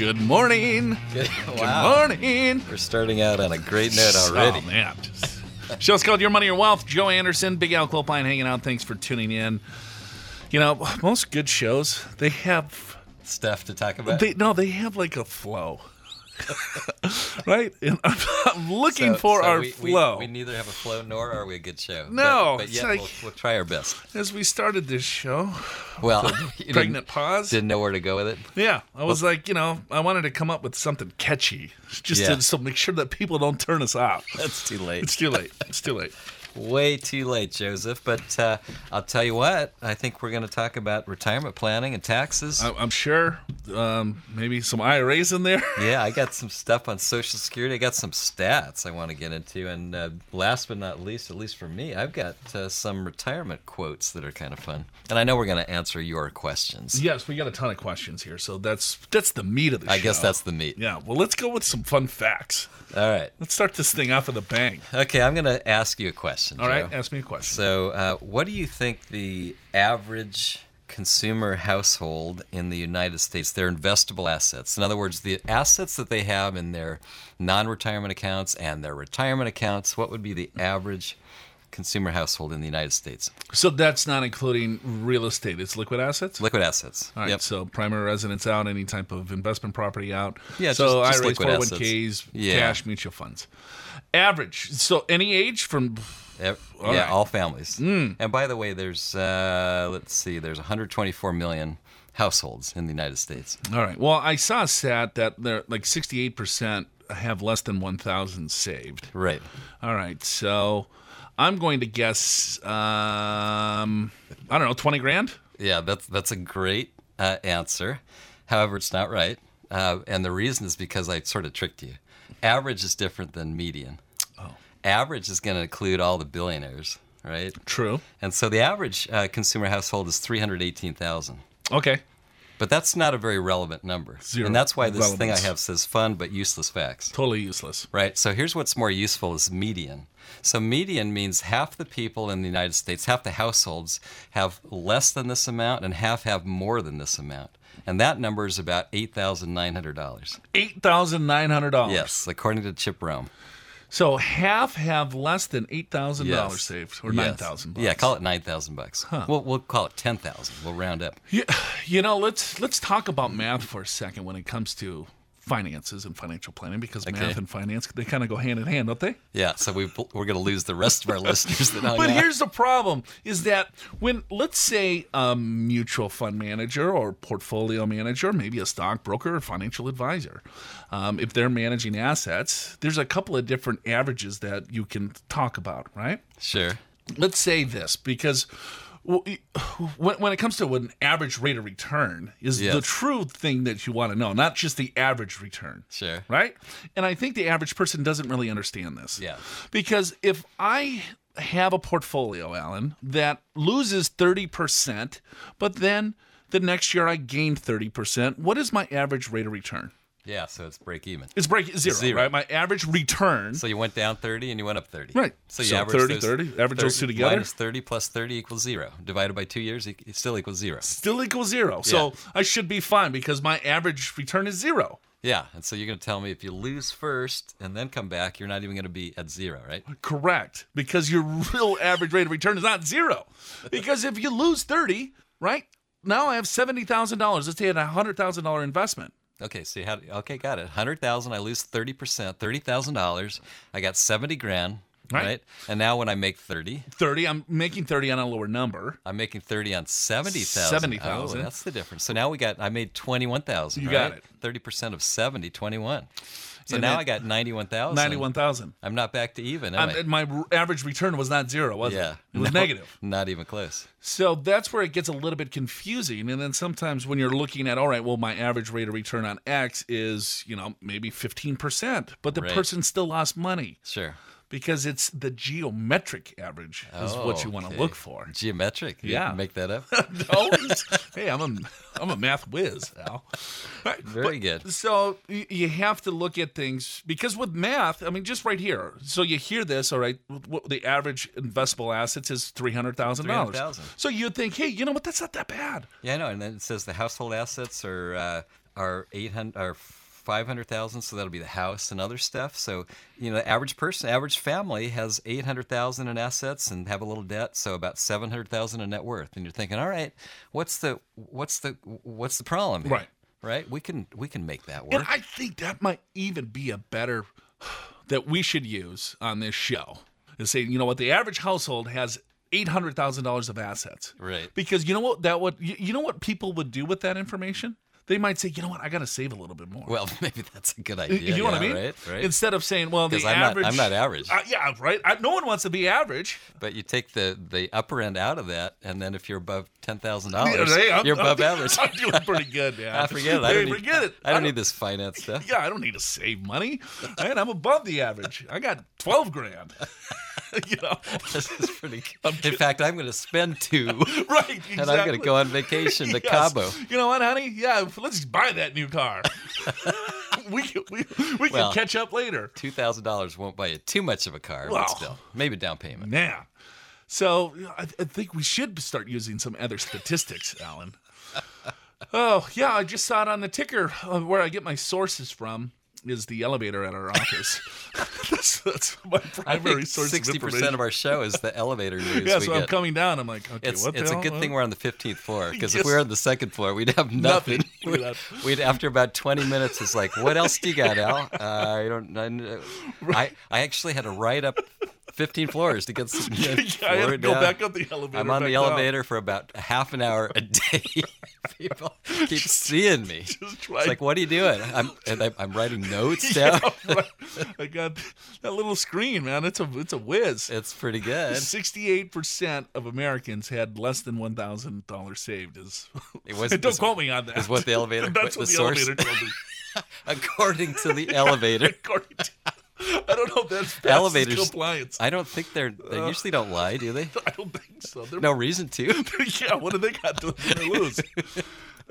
Good morning. Good, Good morning. We're starting out on a great note already. Oh, man. Show's called Your Money, Your Wealth. Joe Anderson, Big Al Clopine hanging out. Thanks for tuning in. You know, most good shows, they have, Stuff to talk about. they no, they have like a flow. right? And I'm, I'm looking So- for so our we, we- flow. We, neither have a flow nor are we a good show. No, but, but yet like- we'll, we'll try our best. As we started this show, Well, you didn't- pregnant pause. Didn't know where to go with it. Yeah, I was like, you know, I wanted to come up with something catchy, just Yeah. to so make sure that people don't turn us off. That's too late. It's too late. It's too late. Way too late, Joseph. But uh, I'll tell you what. I think we're going to talk about retirement planning and taxes. I- I'm sure um, maybe some IRAs in there. yeah, I got some stuff on Social Security. I got some stats I want to get into. And uh, last but not least, at least for me, I've got uh, some retirement quotes that are kind of fun. And I know we're going to answer your questions. Yes, we got a ton of questions here, so that's that's the meat of the I show. guess that's the meat. yeah. Well, let's go with some fun facts. All right. Let's start this thing off with a bang. Okay, I'm going to ask you a question. All right, Joe. ask me a question. So, uh, what do you think the average consumer household in the United States, their investable assets, in other words, the assets that they have in their non retirement accounts and their retirement accounts, what would be the average consumer household in the United States? So that's not including real estate; it's liquid assets. Liquid assets. All right, Yep. so primary residence out, any type of investment property out. Yeah, so just- just IRAs, liquid 401ks, Yeah. cash, mutual funds. Average. So any age from All yeah, right. all families. And by the way, there's, uh, let's see, there's 124 million households in the United States. All right. Well, I saw a stat that they're like 68% have less than 1,000 saved. Right. All right. So I'm going to guess, um, I don't know, 20 grand? Yeah, that's that's a great uh, answer. However, it's not right, uh, and the reason is because I sort of tricked you. Average is different than median. Average is going to include all the billionaires, right? True. And so the average uh, consumer household is three hundred eighteen thousand. Okay. But that's not a very relevant number, Zero and that's why this thing I have says fun but useless facts. Totally useless. Right. So here's what's more useful is median. So median means half the people in the United States, half the households have less than this amount and half have more than this amount. And that number is about $8,900. $8,900. Yes, according to Chip Rome. So half have less than $8,000 saved or Yes. 9000 Yeah, call it 9,000 bucks. We'll, we'll call it 10,000. We'll round up. You, you know, let's let's talk about math for a second when it comes to finances and financial planning because Okay. math and finance they kind of go hand in hand, don't they? Yeah, so we we're going to lose the rest of our listeners that But here's the problem: is that when let's say a mutual fund manager or portfolio manager, maybe a stockbroker or financial advisor, um, if they're managing assets, there's a couple of different averages that you can talk about, right? Sure. let's say this because well, when, when it comes to an average rate of return is the true thing that you want to know not just the average return Sure. right and i think the average person doesn't really understand this Yeah. because if i have a portfolio alan that loses 30% but then the next year i gain 30% what is my average rate of return Yeah, so it's break even. it's break zero, Zero. right my average return So you went down 30 and you went up 30. Right. So you So average 30, those 30, average those two together? Minus 30 plus 30 equals zero. Divided by two years, it still equals zero. still equals zero so i should be fine because my average return is zero Yeah, and so you're going to tell me if you lose first and then come back, you're not even going to be at zero, right? Correct. Because your real average rate of return is not zero. Because if you lose 30, right? Now I have $70,000. Let's say I had a $100,000 investment. Okay, see how? okay, got it. Hundred thousand, I lose thirty percent, thirty thousand dollars. I got seventy grand, Right. right. And now when I make thirty, 30, I'm making 30 on a lower number. I'm making thirty on seventy thousand. 70,000. Oh, that's the difference. So now we got I made twenty one thousand. You got it. Thirty percent of 70, 21. So And now then- I got ninety-one thousand. Ninety-one thousand. I'm not back to even. Am I? and my average return was not zero, was yeah, it? It was No, negative. Not even close. So that's where it gets a little bit confusing. And then sometimes when you're looking at, all right, well, my average rate of return on X is, you know, maybe 15%, but the Right. person still lost money Sure. Because it's the geometric average is what you want to Okay. look for. Geometric. Yeah. make that up. no, hey, I'm a, I'm a math whiz, Al. Right, Very but- good. So you have to look at things because with math, I mean, just right here. So you hear this, all right? The average investable assets is three hundred thousand dollars. 300,000. So you'd think, hey, you know what? That's not that bad. Yeah, I know. And then it says the household assets are uh, are eight hundred are five hundred thousand. So that'll be the house and other stuff. So you know, the average person, average family has eight hundred thousand in assets and have a little debt. So about seven hundred thousand in net worth. And you're thinking, all right, what's the what's the what's the problem? here? Right. Right. We can we can make that work. And. I think that might even be a better that we should use on this show is saying, you know what, the average household has eight hundred thousand dollars of assets. Right. Because you know what that would you know what people would do with that information? They might say, you know what, I got to save a little bit more. Well, maybe that's a good idea. you know what I mean? Right. Right. Instead of saying, well, the I'm not- average. I'm not average. Uh, yeah, right. I, no one wants to be average. But you take the the upper end out of that, and then if you're above ten thousand Yeah, dollars, hey, I'm- you're above I'm- average. I'm doing pretty good, man. I forget it. I don't need, forget it. I don't need this finance stuff. Yeah, I don't need to save money. Man, I'm above the average. I got twelve grand. you know, This is pretty. In fact, I'm going to spend two, right? Exactly. and I'm going to go on vacation to Yes. Cabo. You know what, honey? Yeah, let's just buy that new car. we can, we, we can catch up later. Two thousand dollars won't buy you too much of a car, Well. but still, maybe down payment. Yeah. so I, I think we should start using some other statistics, Alan. Oh yeah, I just saw it on the ticker. Uh, where I get my sources from is the elevator at our office. that's, that's my primary source sixty of percent of our show is the elevator news yeah, so I'm get. coming down. I'm like, okay, It's, what the it's a good thing we're on the 15th floor because Yes. if we were on the second floor, we'd have nothing. Nothing. We'd We'd, we'd after about 20 minutes, it's like, what else do you got, Al? Uh, I don't. I, I I actually had to ride up 15 floors to get some. Yeah, I had to go down. back up the elevator. I'm on the down. elevator for about a half an hour a day. People keep seeing me. Just try- It's like, what are you doing? I'm and I'm, I'm writing notes Yeah, down. right. I got that little screen, man. It's a it's a whiz. It's pretty good. Sixty-eight percent of Americans had less than one thousand dollars saved. Is It was- don't quote me on that. is what the elevator- That's what the source- elevator told me. According to the elevator. According to- I don't know if that's passes Elevators- compliance. I don't think they're. They usually don't lie, do they? I don't think so. They're, No reason to. yeah, what do they got to lose?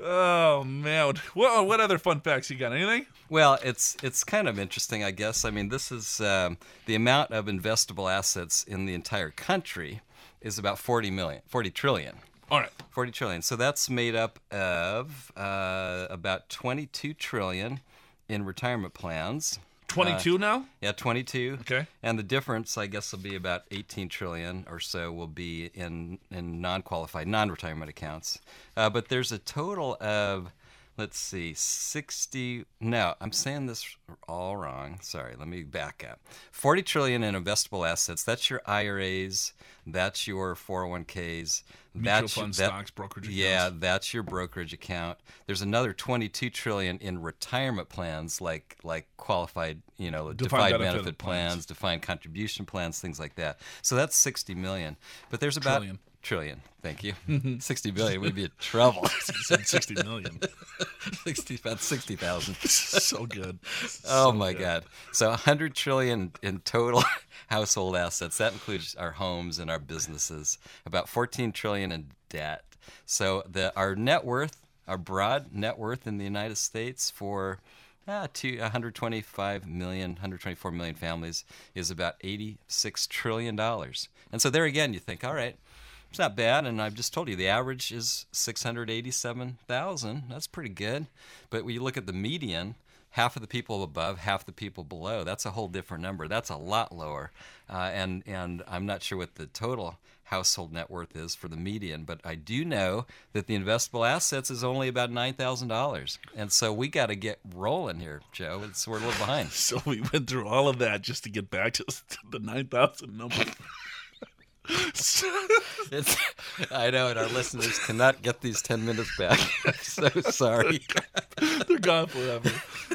oh man. Well, what other fun facts you got? Anything? Well, it's it's kind of interesting, I guess. I mean, this is um, the amount of investable assets in the entire country is about 40 million, 40 trillion. All right. 40 trillion. So that's made up of uh, about 22 trillion in retirement plans. Twenty-two now. Yeah, 22. Okay. And the difference, I guess, will be about 18 trillion or so will be in in non-qualified, non-retirement accounts. Uh, but there's a total of, let's see, 60. No, I'm saying this all wrong. Sorry, let me back up. 40 trillion in investable assets. That's your IRAs. That's your 401ks. Mutual that's fund that- stocks, brokerage Yeah, accounts. that's your brokerage account. There's another 22 trillion in retirement plans, like like qualified, you know, defined, benefit benefit, plans. plans, defined contribution plans, things like that. So that's 60 million. But there's about Trillion. Trillion. Thank you. 60 billion we'd be in trouble. Said sixty million. 60 about 60,000. so good. Oh my God! So 100 trillion in total household assets. That includes our homes and our businesses. About 14 trillion in debt. So the our net worth, our broad net worth in the United States for ah, two, 125 million, 124 million families is about 86 trillion dollars. And so there again, you think, all right. It's not bad, and I've just told you the average is six hundred eighty-seven thousand. That's pretty good. But when you look at the median, half of the people above, half the people below. That's a whole different number. That's a lot lower. Uh, and and I'm not sure what the total household net worth is for the median, but I do know that the investable assets is only about nine thousand dollars. And so we got to get rolling here, Joe. It's, we're a little behind. So we went through all of that just to get back to the nine thousand number. I know, and our listeners cannot get these ten minutes back. I'm so sorry. They're gone forever.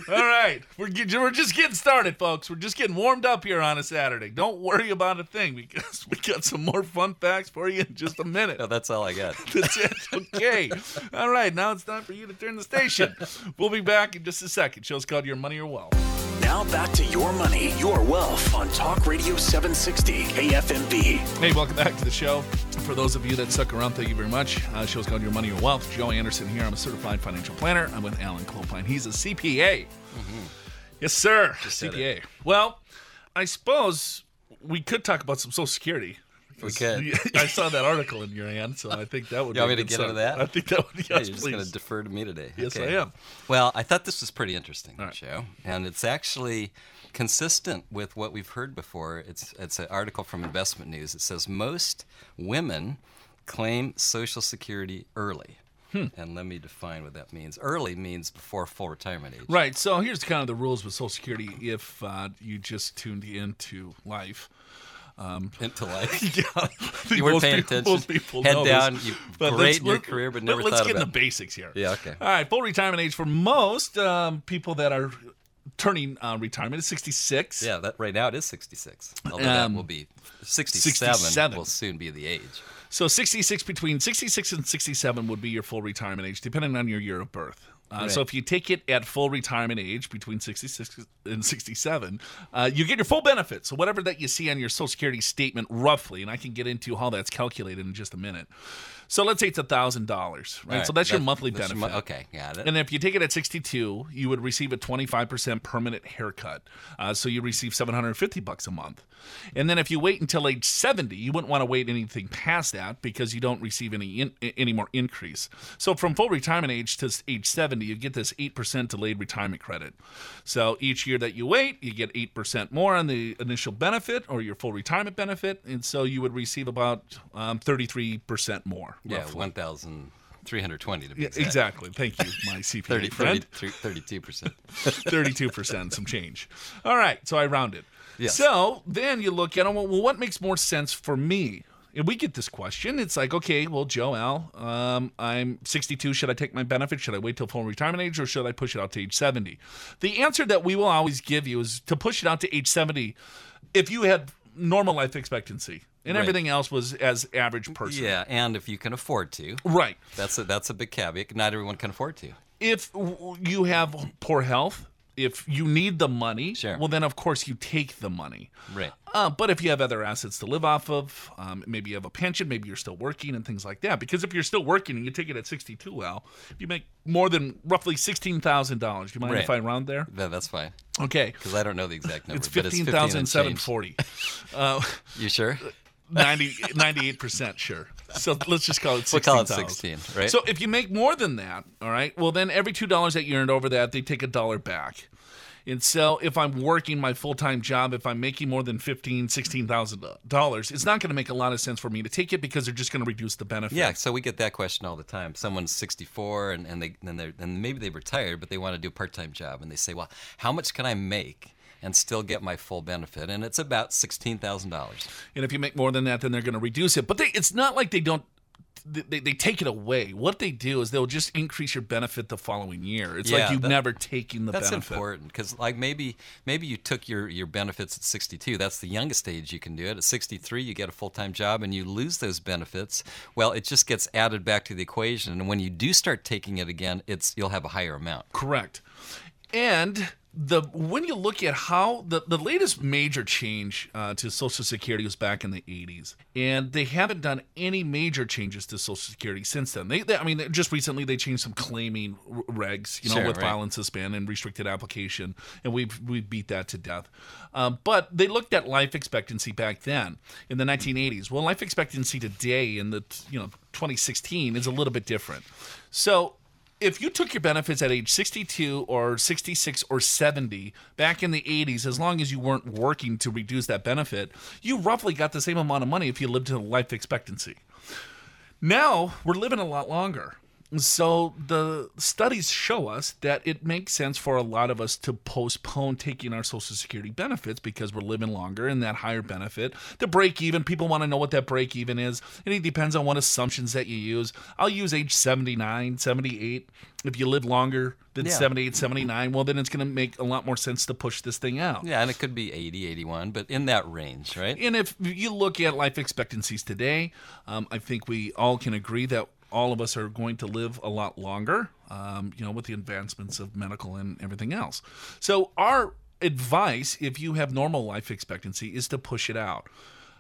All right, we're get, we're just getting started, folks. We're just getting warmed up here on a Saturday. Don't worry about a thing because we got some more fun facts for you in just a minute. No, that's all I got. That's it. Okay. All right. Now it's time for you to turn the station. We'll be back in just a second. Show's called Your Money or Wealth. Now back to Your Money, Your Wealth on Talk Radio 760 KFMB. Hey, welcome back to the show. For those of you that stuck around, thank you very much. Uh, show's called Your Money Your Wealth. Joe Anderson here. I'm a certified financial planner. I'm with Alan Clopine. He's a CPA. Yes, sir. said CPA. Well, I suppose we could talk about some Social Security. We could. I saw that article in your hand, so I think that would. You want be me to get into that? I think that would. Yes, Yeah, you're just going to defer to me today. Yes, Okay. I am. Well, I thought this was pretty interesting, right. Joe, and it's actually consistent with what we've heard before. It's it's an article from Investment News. It says most women claim Social Security early. Hmm. And let me define what that means. Early means before full retirement age. Right. So here's kind of the rules with Social Security. If uh, you just tuned into life, Into life. yeah, You weren't paying people- attention. People Head down, you- But great let's- in your career, but never Let's thought get in the basics here. Yeah, okay. All right. Full retirement age for most um, people that are turning uh, retirement is 66. Yeah, that right now it is 66. Although that Um, will be 67, 67. will soon be the age. So 66 between 66 and 67 would be your full retirement age, depending on your year of birth. Uh, So if you take it at full retirement age between 66 and 67, uh, you get your full benefit. So whatever that you see on your Social Security statement, roughly, and I can get into how that's calculated in just a minute. So let's say it's a thousand dollars, right? So that's your monthly that's your benefit. mo- okay, got it. And if you take it at 62, you would receive a 25% permanent haircut. Uh, so you receive 750 bucks a month. And then if you wait until age 70, you wouldn't want to wait anything past that because you don't receive any in, any more increase. So from full retirement age to age 70, you get this 8% delayed retirement credit. So each year that you wait, you get 8% more on the initial benefit or your full retirement benefit. And so you would receive about um, 33% more. Yeah, roughly. 1,320 to be Yeah, exact. exactly. Thank you, my CPA 30, friend. 30, 32%. 32%, some change. All right, so I rounded. Yes. So then you look at, well, well, what makes more sense for me? And we get this question. It's like, okay, well, Joe Al, um, I'm 62. Should I take my benefit? Should I wait till full retirement age or should I push it out to age 70? The answer that we will always give you is to push it out to age 70 if you had normal life expectancy and Right. everything else was as average person. Yeah, and if you can afford to. Right. That's a, that's a big caveat. Not everyone can afford to. if you have poor health, if you need the money, Sure. well, then of course you take the money. Right. Uh, but if you have other assets to live off of, um, maybe you have a pension, maybe you're still working and things like that. Because if you're still working and you take it at 62, well, you make more than roughly $16,000. Do you mind Right. if I round there? That, that's fine. Okay. Because I don't know the exact number. It's but it's 15 and 15,740. uh, You sure? 90, 98% sure. So let's just call it 16,000. We'll call it 16, right? So if you make more than that, all right, well, then every $2 that you earned over that, they take a dollar back. And so if I'm working my full-time job, if I'm making more than fifteen, sixteen thousand dollars, it's not going to make a lot of sense for me to take it because they're just going to reduce the benefit. Yeah, so we get that question all the time. Someone's 64 and, and they and they and maybe they've retired, but they want to do a part-time job, and they say, "Well, how much can I make and still get my full benefit?" And it's about sixteen thousand dollars. And if you make more than that, then they're going to reduce it. But they, it's not like they don't. They, they take it away. What they do is they'll just increase your benefit the following year. It's like you've that- never taken the That's benefit. important because, like, maybe maybe you took your your benefits at 62. That's the youngest age you can do it. At 63, you get a full time job and you lose those benefits. Well, it just gets added back to the equation, and when you do start taking it again, it's you'll have a higher amount. Correct. And the when you look at how the, the latest major change uh, to Social Security was back in the 80s, and they haven't done any major changes to Social Security since then. They, they I mean, just recently they changed some claiming regs, you know, Sure, with right. and suspend and restricted application, and we've we beat that to death. Um, but they looked at life expectancy back then in the 1980s. Well, life expectancy today in the you know 2016 is a little bit different. So if you took your benefits at age 62 or 66 or 70 back in the 80s, as long as you weren't working to reduce that benefit, you roughly got the same amount of money if you lived to life expectancy. Now we're living a lot longer. So the studies show us that it makes sense for a lot of us to postpone taking our Social Security benefits because we're living longer and that higher benefit. The break even, people want to know what that break even is. And it depends on what assumptions that you use. I'll use age 79, 78. If you live longer than Yeah. 78, 79, well, then it's going to make a lot more sense to push this thing out. Yeah, and it could be 80, 81, but in that range, right? And if you look at life expectancies today, um, I think we all can agree that all of us are going to live a lot longer, um, you know, with the advancements of medical and everything else. So, our advice, if you have normal life expectancy, is to push it out.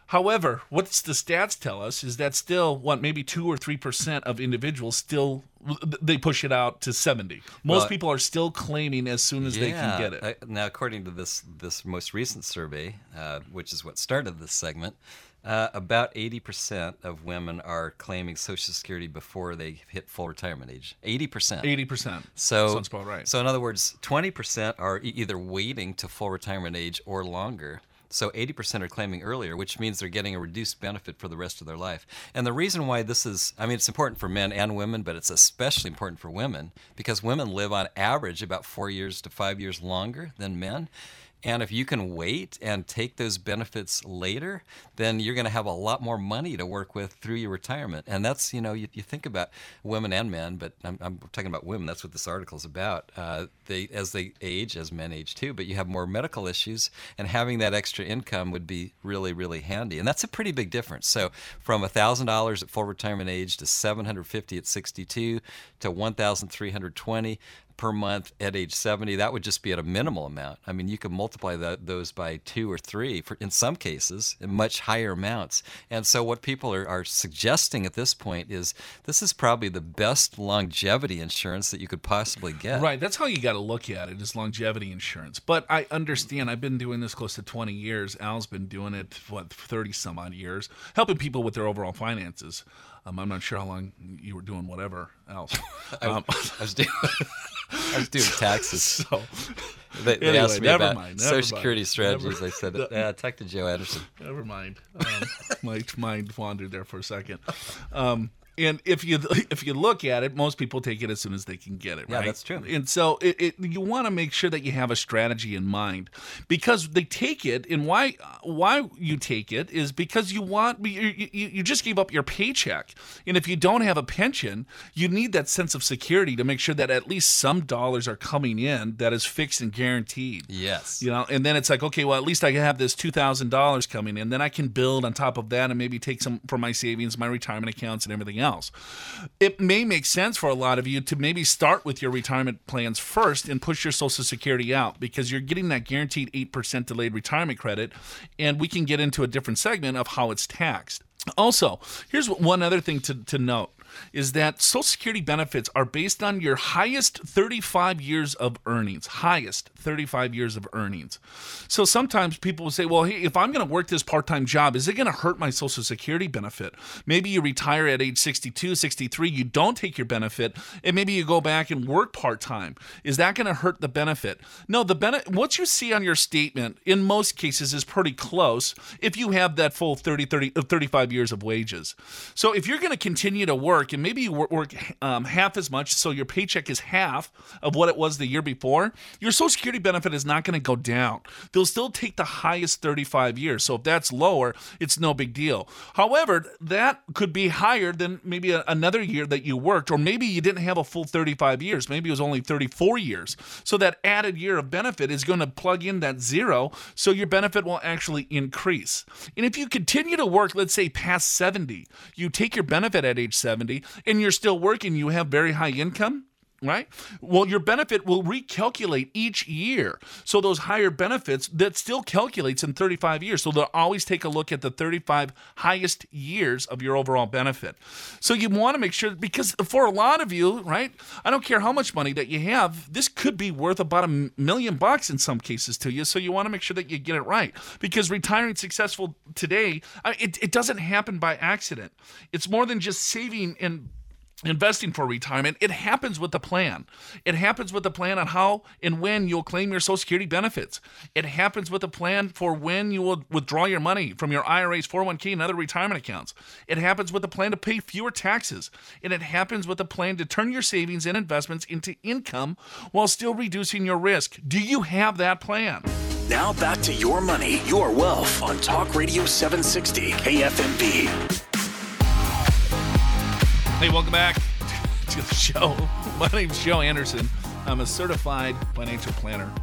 However, what the stats tell us is that still, what maybe two or three percent of individuals still they push it out to seventy. Most Well, people are still claiming as soon as they can get it. I- now, according to this this most recent survey, uh, which is what started this segment, uh, about 80% of women are claiming Social Security before they hit full retirement age. 80%. Eighty percent. So, sounds about right. so in other words, 20% are e- either waiting to full retirement age or longer. So 80% are claiming earlier, which means they're getting a reduced benefit for the rest of their life. And the reason why this is, I mean, it's important for men and women, but it's especially important for women because women live on average about four years to five years longer than men. And if you can wait and take those benefits later, then you're going to have a lot more money to work with through your retirement. And that's, you know, you, you think about women and men, but I'm, I'm talking about women. That's what this article is about. Uh, they, as they age, as men age too, but you have more medical issues, and having that extra income would be really, really handy. And that's a pretty big difference. So from $1,000 at full retirement age to 750 at 62 to 1,320 per month at age 70 that would just be at a minimal amount i mean you could multiply that, those by two or three for in some cases in much higher amounts and so what people are, are suggesting at this point is this is probably the best longevity insurance that you could possibly get Right, that's how you got to look at it is longevity insurance. But I understand. I've been doing this close to 20 years. Al's been doing it what 30 some odd years, helping people with their overall finances. Um, I'm not sure how long you were doing whatever else. Um, i was doing i was doing taxes so they, they Anyway, asked me about mind, social mind. security strategies Never- i said yeah talk to joe anderson never mind. Um, my mind wandered there for a second. Um, and if you if you look at it, most people take it as soon as they can get it. Yeah, right? that's true. And so it, it you want to make sure that you have a strategy in mind because they take it, and why why you take it is because you want you, you, you just gave up your paycheck, and if you don't have a pension, you need that sense of security to make sure that at least some dollars are coming in that is fixed and guaranteed. yes You know, and then it's like, okay, well, at least I can have this two thousand dollars coming in. Then I can build on top of that and maybe take some from my savings, my retirement accounts, and everything else. It may make sense for a lot of you to maybe start with your retirement plans first and push your Social Security out because you're getting that guaranteed eight percent delayed retirement credit, and we can get into a different segment of how it's taxed. Also, here's one other thing to, to note is that Social Security benefits are based on your highest 35 years of earnings. Highest 35 years of earnings. So sometimes people will say, well, hey, if I'm going to work this part time job, is it going to hurt my Social Security benefit? Maybe you retire at age 62, 63, you don't take your benefit, and maybe you go back and work part time. Is that going to hurt the benefit? No, the benefit, what you see on your statement in most cases is pretty close if you have that full 30, 30, uh, 35 years of wages. So if you're going to continue to work and maybe you work, work um, half as much, so your paycheck is half of what it was the year before, your Social Security benefit is not going to go down. They'll still take the highest 35 years. So if that's lower, it's no big deal. However, that could be higher than maybe a, another year that you worked, or maybe you didn't have a full 35 years. Maybe it was only 34 years. So that added year of benefit is going to plug in that zero, so your benefit will actually increase. And if you continue to work, let's say past 70, you take your benefit at age 70, and you're still working, you have very high income right? Well, your benefit will recalculate each year. So those higher benefits that still calculates in 35 years. So they'll always take a look at the 35 highest years of your overall benefit. So you want to make sure because for a lot of you, right? I don't care how much money that you have, this could be worth about a million bucks in some cases to you. So you want to make sure that you get it right because retiring successful today, it, it doesn't happen by accident. It's more than just saving and investing for retirement, it happens with the plan. It happens with the plan on how and when you'll claim your Social Security benefits. It happens with a plan for when you will withdraw your money from your IRAs, 401k, and other retirement accounts. It happens with a plan to pay fewer taxes. And it happens with a plan to turn your savings and investments into income while still reducing your risk. Do you have that plan? Now back to your money, your wealth on Talk Radio 760 KFMB. Hey, welcome back to the show. My name's Joe Anderson. I'm a certified financial planner.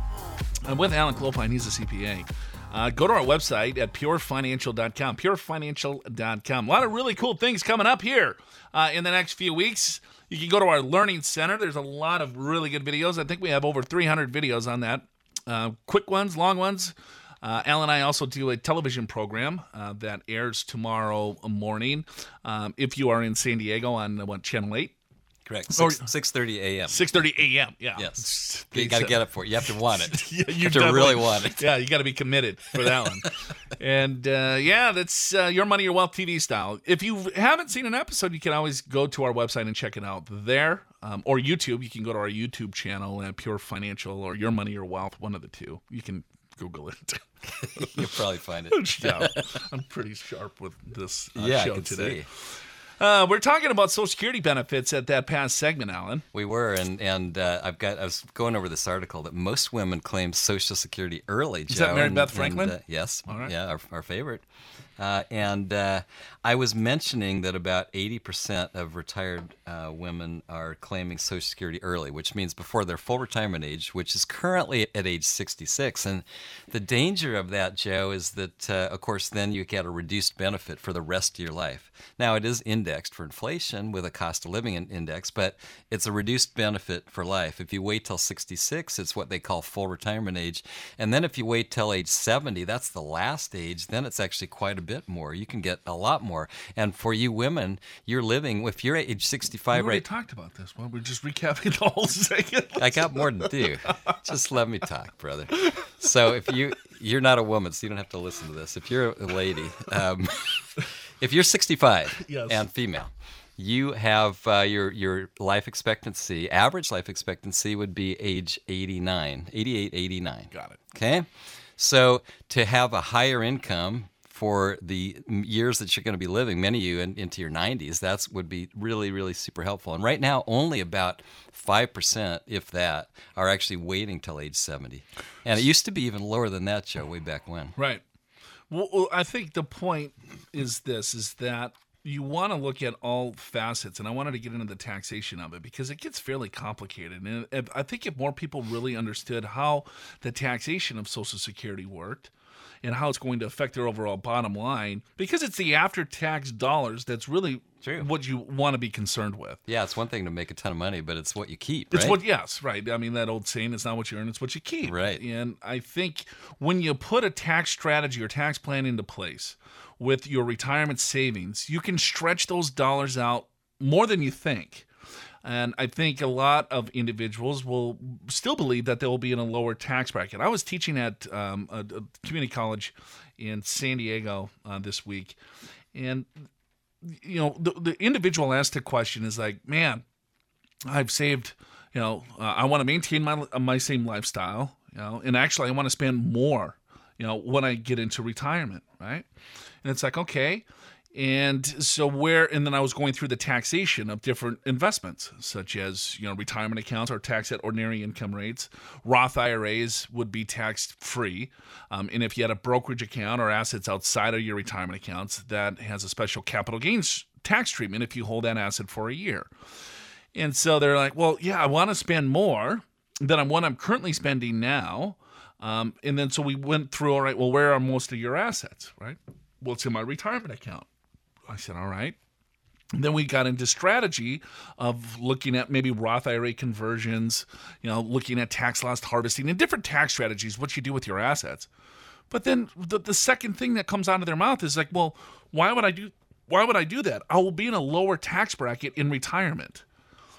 I'm with Alan Clopine. He's a CPA. Uh, go to our website at purefinancial.com. Purefinancial.com. A lot of really cool things coming up here uh, in the next few weeks. You can go to our Learning Center. There's a lot of really good videos. I think we have over 300 videos on that. Uh, quick ones, long ones. Uh, Al and I also do a television program uh, that airs tomorrow morning. Um, if you are in San Diego on uh, what channel eight, Correct. Or- 6.30 a.m. six thirty a.m. Yeah, Yes. You got to get up for it. You have to want it. Yeah, you have to really want it. Yeah, you got to be committed for that one. and uh, yeah, that's uh, your money, your wealth TV style. If you haven't seen an episode, you can always go to our website and check it out there, um, or YouTube. You can go to our YouTube channel at Pure Financial or Your Money, Your Wealth, one of the two. You can Google it. You'll probably find it. yeah, I'm pretty sharp with this uh, yeah, show today. see. Uh, we're talking about Social Security benefits at that past segment, Alan. We were, and and uh, I've got. I was going over this article that most women claim Social Security early. Is that Mary and- Beth and, Franklin? uh, yes. All right. Yeah, our, our favorite. Uh, and uh, I was mentioning that about 80% of retired uh, women are claiming Social Security early, which means before their full retirement age, which is currently at age 66. And the danger of that, Joe, is that, uh, of course, then you get a reduced benefit for the rest of your life. Now, it is indexed for inflation with a cost of living index, but it's a reduced benefit for life. If you wait till 66, it's what they call full retirement age. And then if you wait till age 70, that's the last age, then it's actually quite a bit more. You can get a lot more. And for you women, you're living, if you're age 65 already right talked about this. Well, we're just recapping the whole segment. I got more to do. Just let me talk, brother. So if you you're not a woman, so you don't have to listen to this. If you're a lady, um, if you're 65 Yes. and female, you have uh, your your life expectancy. Average life expectancy would be age 89, 88, 89. Got it. Okay, so to have a higher income for the years that you're going to be living, many of you in, into your 90s, that would be really, really super helpful. And right now, only about five percent, if that, are actually waiting till age 70. And it used to be even lower than that, Joe, way back when. Right. Well, I think the point is this: is that you want to look at all facets, and I wanted to get into the taxation of it because it gets fairly complicated. And I think if more people really understood how the taxation of Social Security worked. And how it's going to affect their overall bottom line, because it's the after-tax dollars that's really True. what you want to be concerned with. Yeah, it's one thing to make a ton of money, but it's what you keep, It's what, yes, right. I mean, that old saying, it's not what you earn, it's what you keep. Right. And I think when you put a tax strategy or tax plan into place with your retirement savings, you can stretch those dollars out more than you think. And I think a lot of individuals will still believe that they will be in a lower tax bracket. I was teaching at um, a, a community college in San Diego uh, this week, and you know the, the individual asked a question is like, man, I've saved, you know, uh, I want to maintain my my same lifestyle, you know, and actually I want to spend more, you know, when I get into retirement, right? And it's like, okay. And so where and then I was going through the taxation of different investments such as, you know, retirement accounts are taxed at ordinary income rates. Roth IRAs would be taxed free. Um, and if you had a brokerage account or assets outside of your retirement accounts, that has a special capital gains tax treatment if you hold that asset for a year. And so they're like, well, yeah, I want to spend more than I'm what I'm currently spending now. Um, and then so we went through, all right, well, where are most of your assets, right? Well, it's in my retirement account. I said, all right. And then we got into strategy of looking at maybe Roth IRA conversions, you know, looking at tax loss harvesting and different tax strategies, what you do with your assets. But then the, the second thing that comes out of their mouth is like, well, why would I do why would I do that? I will be in a lower tax bracket in retirement.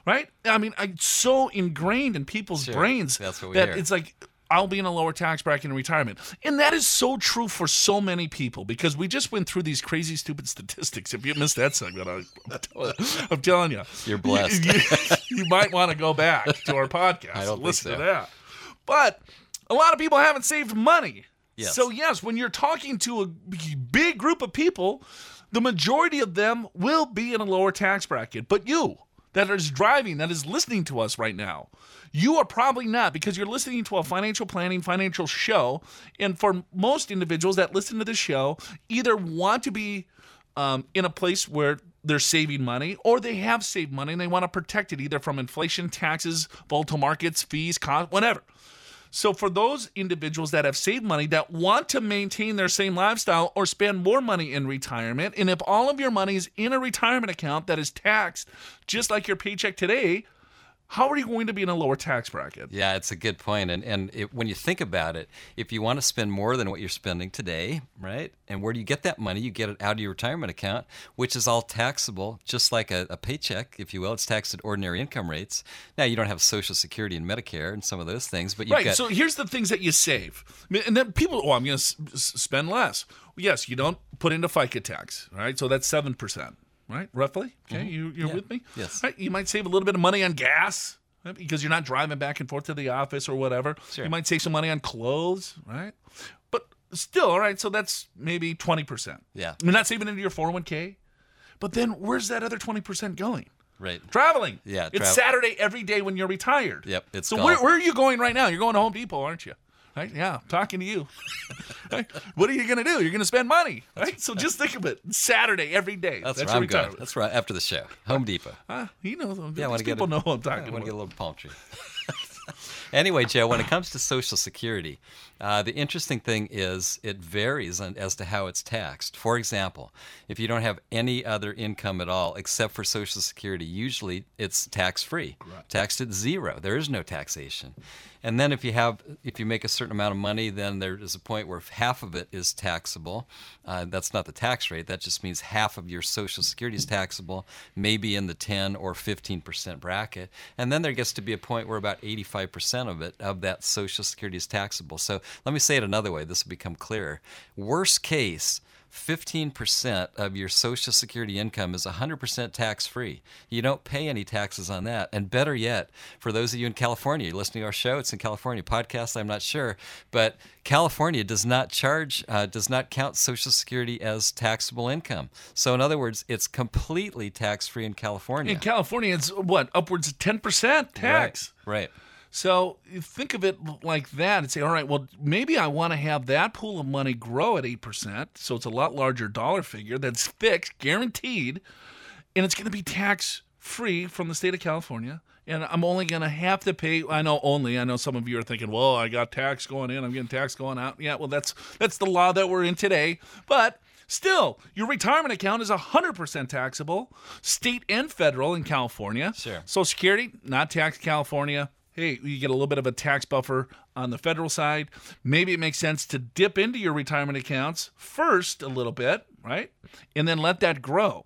Right? I mean, I, it's so ingrained in people's Sure. brains That's what we that hear. it's like I'll be in a lower tax bracket in retirement. And that is so true for so many people because we just went through these crazy, stupid statistics. If you missed that segment, I'm, telling, I'm telling you, You're blessed. You, you- you might want to go back to our podcast I don't and listen so. to that. But a lot of people haven't saved money. Yes. So, yes, when you're talking to a big group of people, the majority of them will be in a lower tax bracket. But you, that is driving, that is listening to us right now, you are probably not because you're listening to a financial planning, financial show. And for most individuals that listen to the show, either want to be um, in a place where they're saving money or they have saved money and they want to protect it either from inflation, taxes, volatile markets, fees, cost, whatever. So for those individuals that have saved money that want to maintain their same lifestyle or spend more money in retirement, and if all of your money is in a retirement account that is taxed just like your paycheck today, how are you going to be in a lower tax bracket? Yeah, it's a good point. And and it, when you think about it, if you want to spend more than what you're spending today, right? And where do you get that money? You get it out of your retirement account, which is all taxable, just like a, a paycheck, if you will. It's taxed at ordinary income rates. Now you don't have Social Security and Medicare and some of those things, but you've Right. got So here's the things that you save, and then people, oh, I'm going to s- spend less. Well, yes, you don't put into FICA tax, right? So that's seven percent, right? Roughly. Okay, mm-hmm. you you're with me? Yes. Right. You might save a little bit of money on gas. right? Because you're not driving back and forth to the office or whatever. Sure. You might save some money on clothes, right? But still, all right. So that's maybe twenty percent. Yeah. You're not saving into your 401k, but then where's that other twenty percent going? right. Traveling. Yeah, It's Saturday every day when you're retired. Yep, it's so where, where are you going right now? You're going to Home Depot, aren't you? Right? Yeah, I'm talking to you. Right? What are you going to do? You're going to spend money, right? So just think of it. Saturday every day. That's, That's, where your I'm going. retirement. That's right after the show. Home Depot. Ah, you know, Yeah, these want to get people a, know what I'm yeah, talking I want to get a little palm tree. anyway, Joe, when it comes to Social Security, uh, the interesting thing is it varies on, as to how it's taxed. For example, if you don't have any other income at all except for Social Security, usually it's tax free, taxed at zero. There is no taxation. And then if you have, if you make a certain amount of money, then there is a point where half of it is taxable. Uh, that's not the tax rate. That just means half of your Social Security is taxable, maybe in the 10 or 15 percent bracket. And then there gets to be a point where about 85 percent of it, of that Social Security, is taxable. So let me say it another way. This will become clearer. Worst case. 15% of your Social Security income is 100% tax free. You don't pay any taxes on that. And better yet, for those of you in California, you're listening to our show, it's in California podcast, I'm not sure, but California does not charge, uh, does not count Social Security as taxable income. So, in other words, it's completely tax free in California. In California, it's what, upwards of 10% tax. Right. right. So think of it like that and say, all right, well, maybe I want to have that pool of money grow at 8%. So it's a lot larger dollar figure that's fixed, guaranteed, and it's going to be tax free from the state of California. And I'm only going to have to pay. I know only. I know some of you are thinking, well, I got tax going in, I'm getting tax going out. Yeah, well, that's that's the law that we're in today. But Still, your retirement account is 100% taxable, state and federal in California. Sure. Social Security, not taxed California. Hey, you get a little bit of a tax buffer on the federal side. Maybe it makes sense to dip into your retirement accounts first a little bit, right? And then let that grow.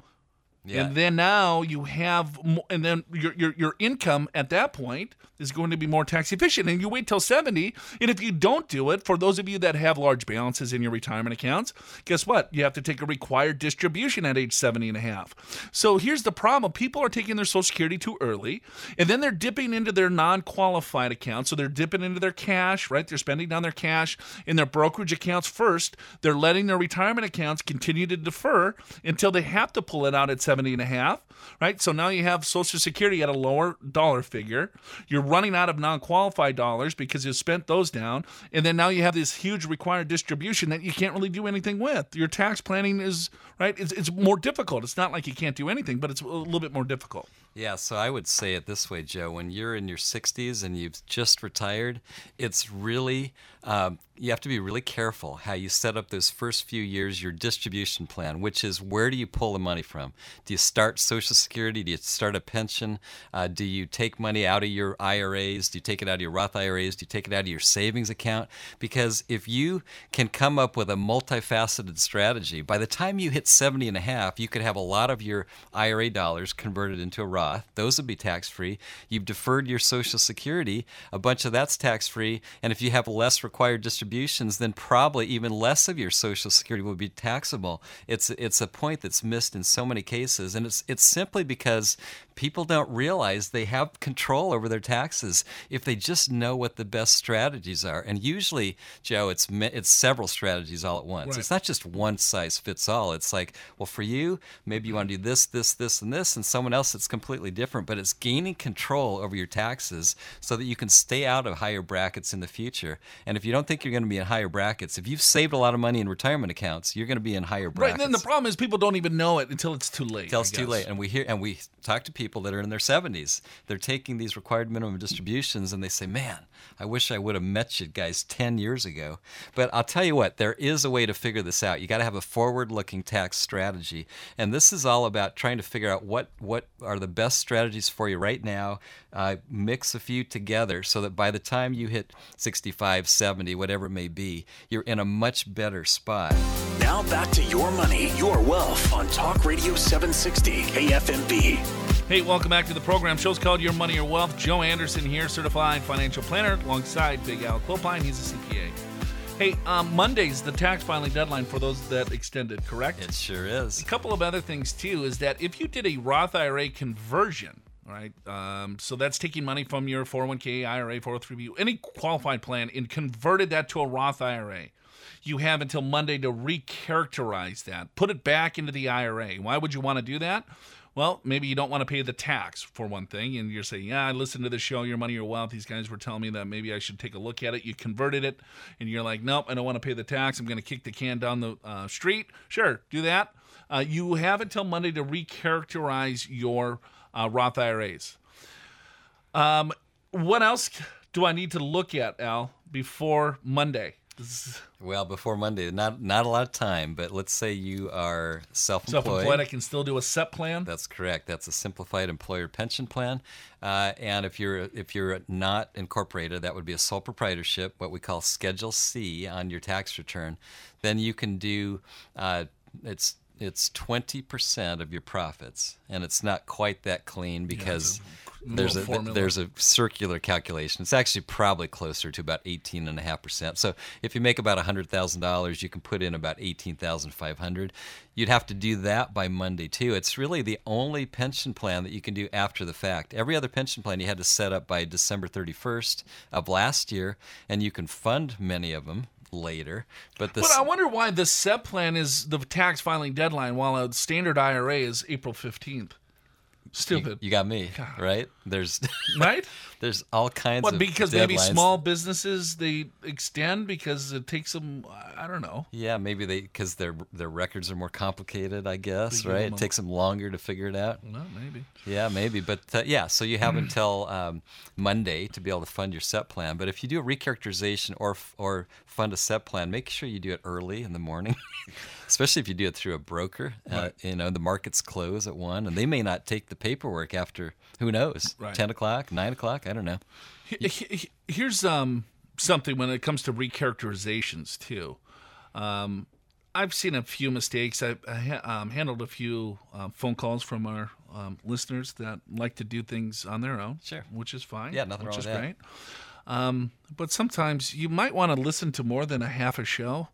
Yeah. And then now you have, and then your, your your income at that point is going to be more tax efficient. And you wait till 70. And if you don't do it, for those of you that have large balances in your retirement accounts, guess what? You have to take a required distribution at age 70 and a half. So here's the problem people are taking their Social Security too early, and then they're dipping into their non qualified accounts. So they're dipping into their cash, right? They're spending down their cash in their brokerage accounts first. They're letting their retirement accounts continue to defer until they have to pull it out at 70 and a half, right? So now you have Social Security at a lower dollar figure. You're running out of non qualified dollars because you spent those down. And then now you have this huge required distribution that you can't really do anything with. Your tax planning is, right? It's, it's more difficult. It's not like you can't do anything, but it's a little bit more difficult. Yeah, so I would say it this way, Joe. When you're in your 60s and you've just retired, it's really, um, you have to be really careful how you set up those first few years, your distribution plan, which is where do you pull the money from? Do you start Social Security? Do you start a pension? Uh, do you take money out of your IRAs? Do you take it out of your Roth IRAs? Do you take it out of your savings account? Because if you can come up with a multifaceted strategy, by the time you hit 70 and a half, you could have a lot of your IRA dollars converted into a Roth Roth. Those would be tax free. You've deferred your Social Security. A bunch of that's tax free. And if you have less required distributions, then probably even less of your Social Security will be taxable. It's it's a point that's missed in so many cases, and it's it's simply because people don't realize they have control over their taxes if they just know what the best strategies are. And usually, Joe, it's it's several strategies all at once. Right. It's not just one size fits all. It's like, well, for you, maybe you want to do this, this, this, and this, and someone else it's completely different. But it's gaining control over your taxes so that you can stay out of higher brackets in the future. And if you don't think you're going to be in higher brackets, if you've saved a lot of money in retirement accounts, you're going to be in higher brackets. Right. And then the problem is people don't even know it until it's too late. Until it's too late. And we hear and we talk to people that are in their 70s. They're taking these required minimum distributions and they say, "Man, I wish I would have met you guys 10 years ago." But I'll tell you what, there is a way to figure this out. You got to have a forward-looking tax strategy. And this is all about trying to figure out what what are the best strategies for you right now. Uh, mix a few together so that by the time you hit 65, 70, whatever it may be, you're in a much better spot. Now back to your money, your wealth on Talk Radio 760 KFMB. Hey, welcome back to the program. Show's called Your Money, Your Wealth. Joe Anderson here, certified financial planner, alongside Big Al Clopine. He's a CPA. Hey, um, Monday's the tax filing deadline for those that extended, correct? It sure is. A couple of other things too is that if you did a Roth IRA conversion, right? Um, so that's taking money from your 401k, IRA, 403b, any qualified plan, and converted that to a Roth IRA. You have until Monday to recharacterize that, put it back into the IRA. Why would you want to do that? Well, maybe you don't want to pay the tax for one thing, and you're saying, "Yeah, I listened to the show, Your Money, Your Wealth. These guys were telling me that maybe I should take a look at it." You converted it, and you're like, "Nope, I don't want to pay the tax. I'm going to kick the can down the uh, street." Sure, do that. Uh, you have until Monday to recharacterize your uh, Roth IRAs. Um, what else do I need to look at, Al, before Monday? Well, before Monday, not not a lot of time, but let's say you are self-employed. Self-employed, I can still do a SEP plan. That's correct. That's a simplified employer pension plan. Uh, and if you're if you're not incorporated, that would be a sole proprietorship, what we call Schedule C on your tax return. Then you can do uh, it's it's 20% of your profits and it's not quite that clean because yeah, there's a formula. there's a circular calculation. It's actually probably closer to about eighteen and a half percent. So if you make about hundred thousand dollars, you can put in about eighteen thousand five hundred. You'd have to do that by Monday too. It's really the only pension plan that you can do after the fact. Every other pension plan you had to set up by December thirty first of last year, and you can fund many of them later. But this, but I wonder why the SEP plan is the tax filing deadline, while a standard IRA is April fifteenth. Stupid. You, you got me God. right. There's right. there's all kinds what, of because deadlines. maybe small businesses they extend because it takes them. I don't know. Yeah, maybe they because their their records are more complicated. I guess right. It takes them longer to figure it out. Well, maybe. Yeah, maybe. But uh, yeah, so you have until um, Monday to be able to fund your SEP plan. But if you do a recharacterization or or fund a SEP plan, make sure you do it early in the morning. especially if you do it through a broker. Uh, right. Uh, you know, the markets close at one, and they may not take the paperwork after who knows, right. ten o'clock, nine o'clock. I don't know. Here's um, something when it comes to recharacterizations too. Um, I've seen a few mistakes. I've I, um, handled a few uh, phone calls from our um, listeners that like to do things on their own. Sure, which is fine. Yeah, nothing which wrong is with great. Um, but sometimes you might want to listen to more than a half a show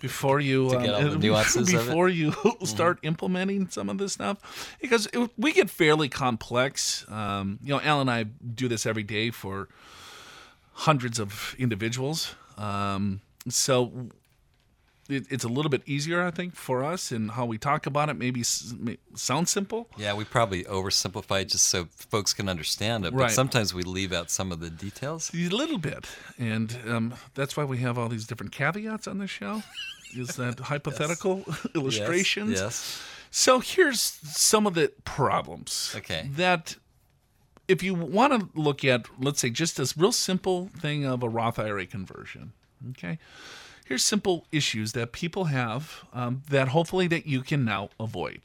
before you um, before you start mm-hmm. implementing some of this stuff because it, we get fairly complex. Um, you know, Al and I do this every day for hundreds of individuals. Um, so it, it's a little bit easier, I think, for us and how we talk about it. Maybe s- may, sounds simple. Yeah, we probably oversimplify it just so folks can understand it. But Right. sometimes we leave out some of the details. A little bit, and um, that's why we have all these different caveats on the show. Is that hypothetical illustrations? Yes. So here's some of the problems. Okay. That if you want to look at, let's say, just this real simple thing of a Roth IRA conversion, okay, here's simple issues that people have um, that hopefully that you can now avoid.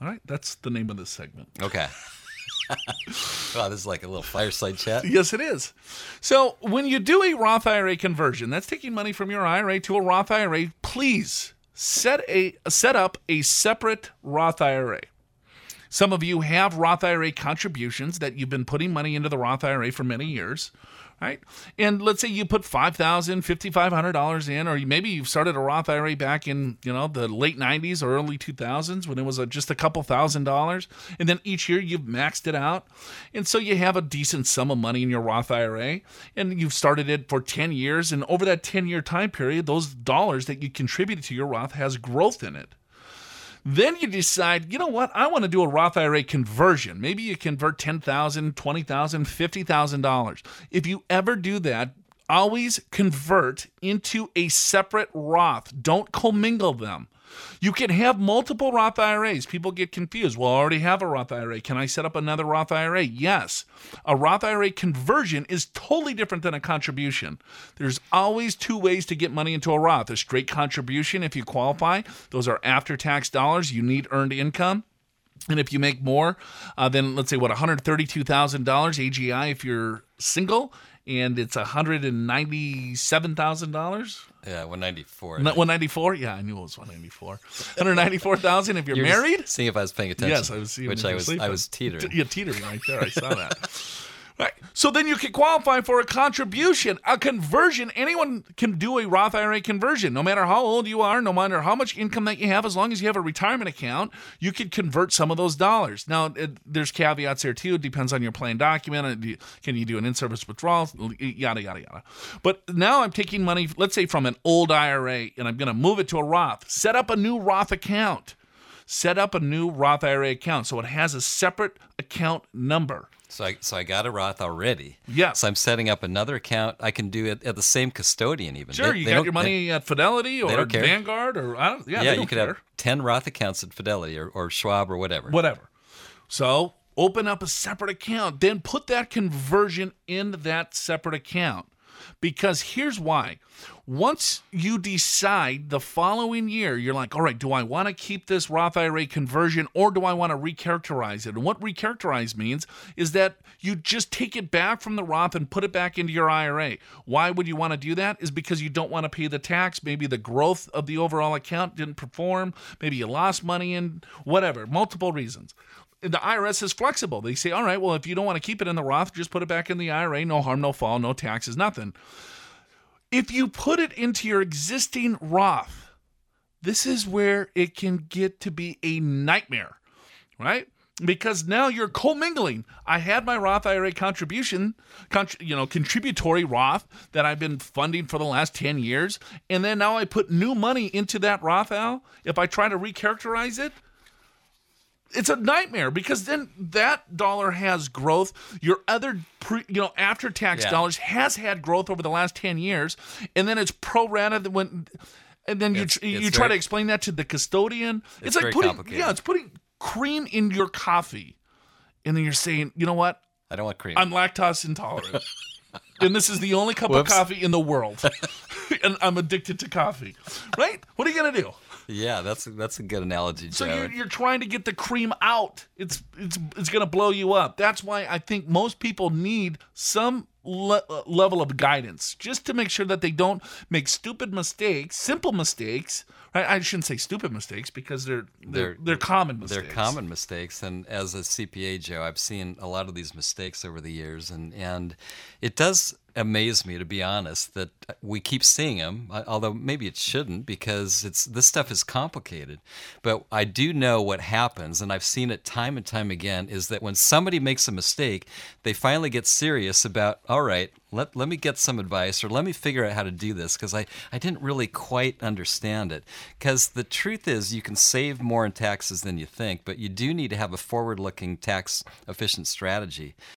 All right, that's the name of this segment. Okay. wow, this is like a little fireside chat. Yes, it is. So when you do a Roth IRA conversion, that's taking money from your IRA to a Roth IRA. Please set a set up a separate Roth IRA. Some of you have Roth IRA contributions that you've been putting money into the Roth IRA for many years right? And let's say you put $5,000, $5,500 in, or maybe you've started a Roth IRA back in, you know, the late 90s or early 2000s when it was a, just a couple thousand dollars. And then each year you've maxed it out. And so you have a decent sum of money in your Roth IRA and you've started it for 10 years. And over that 10 year time period, those dollars that you contributed to your Roth has growth in it. Then you decide, you know what? I want to do a Roth IRA conversion. Maybe you convert $10,000, $20,000, $50,000. If you ever do that, always convert into a separate Roth. Don't commingle them. You can have multiple Roth IRAs. People get confused. Well, I already have a Roth IRA. Can I set up another Roth IRA? Yes. A Roth IRA conversion is totally different than a contribution. There's always two ways to get money into a Roth a straight contribution if you qualify, those are after tax dollars. You need earned income. And if you make more uh, than, let's say, what, $132,000 AGI if you're single, and it's $197,000. Yeah, 194. 194? Yeah, I knew it was 194. 194,000 if you're, you're married? Seeing if I was paying attention. Yes, I was seeing Which I was, I was teetering. Yeah, teetering right there. I saw that. Right. So then you can qualify for a contribution, a conversion. Anyone can do a Roth IRA conversion, no matter how old you are, no matter how much income that you have, as long as you have a retirement account, you could convert some of those dollars. Now, it, there's caveats there too. It depends on your plan document. Uh, can you do an in-service withdrawal? Yada yada yada. But now I'm taking money, let's say from an old IRA, and I'm going to move it to a Roth. Set up a new Roth account. Set up a new Roth IRA account so it has a separate account number. So I, so I got a Roth already. Yeah. So I'm setting up another account. I can do it at the same custodian even. Sure, they, you they got your money at Fidelity or Vanguard or I don't, yeah, yeah. you could care. have ten Roth accounts at Fidelity or, or Schwab or whatever. Whatever. So open up a separate account, then put that conversion in that separate account. Because here's why. Once you decide the following year, you're like, all right, do I want to keep this Roth IRA conversion or do I want to recharacterize it? And what recharacterize means is that you just take it back from the Roth and put it back into your IRA. Why would you want to do that? Is because you don't want to pay the tax. Maybe the growth of the overall account didn't perform. Maybe you lost money in whatever, multiple reasons the IRS is flexible. They say, all right, well, if you don't want to keep it in the Roth, just put it back in the IRA. No harm, no foul, no taxes, nothing. If you put it into your existing Roth, this is where it can get to be a nightmare, right? Because now you're commingling. I had my Roth IRA contribution, you know, contributory Roth that I've been funding for the last 10 years. And then now I put new money into that Roth, Al. If I try to recharacterize it, it's a nightmare because then that dollar has growth. Your other, pre, you know, after tax yeah. dollars has had growth over the last ten years, and then it's pro rata when, and then it's, you you try to explain that to the custodian. It's, it's like putting yeah, it's putting cream in your coffee, and then you're saying, you know what? I don't want cream. I'm lactose intolerant. and this is the only cup Whoops. of coffee in the world. and I'm addicted to coffee. Right? What are you going to do? Yeah, that's that's a good analogy. So you're, you're trying to get the cream out. It's it's it's going to blow you up. That's why I think most people need some le- level of guidance just to make sure that they don't make stupid mistakes, simple mistakes. Right? I shouldn't say stupid mistakes because they're they're they're, they're common mistakes. They're common mistakes, and as a CPA, Joe, I've seen a lot of these mistakes over the years, and and it does amaze me to be honest that we keep seeing them uh, although maybe it shouldn't because it's this stuff is complicated but i do know what happens and i've seen it time and time again is that when somebody makes a mistake they finally get serious about all right let, let me get some advice or let me figure out how to do this because I, I didn't really quite understand it. Because the truth is, you can save more in taxes than you think, but you do need to have a forward looking tax efficient strategy.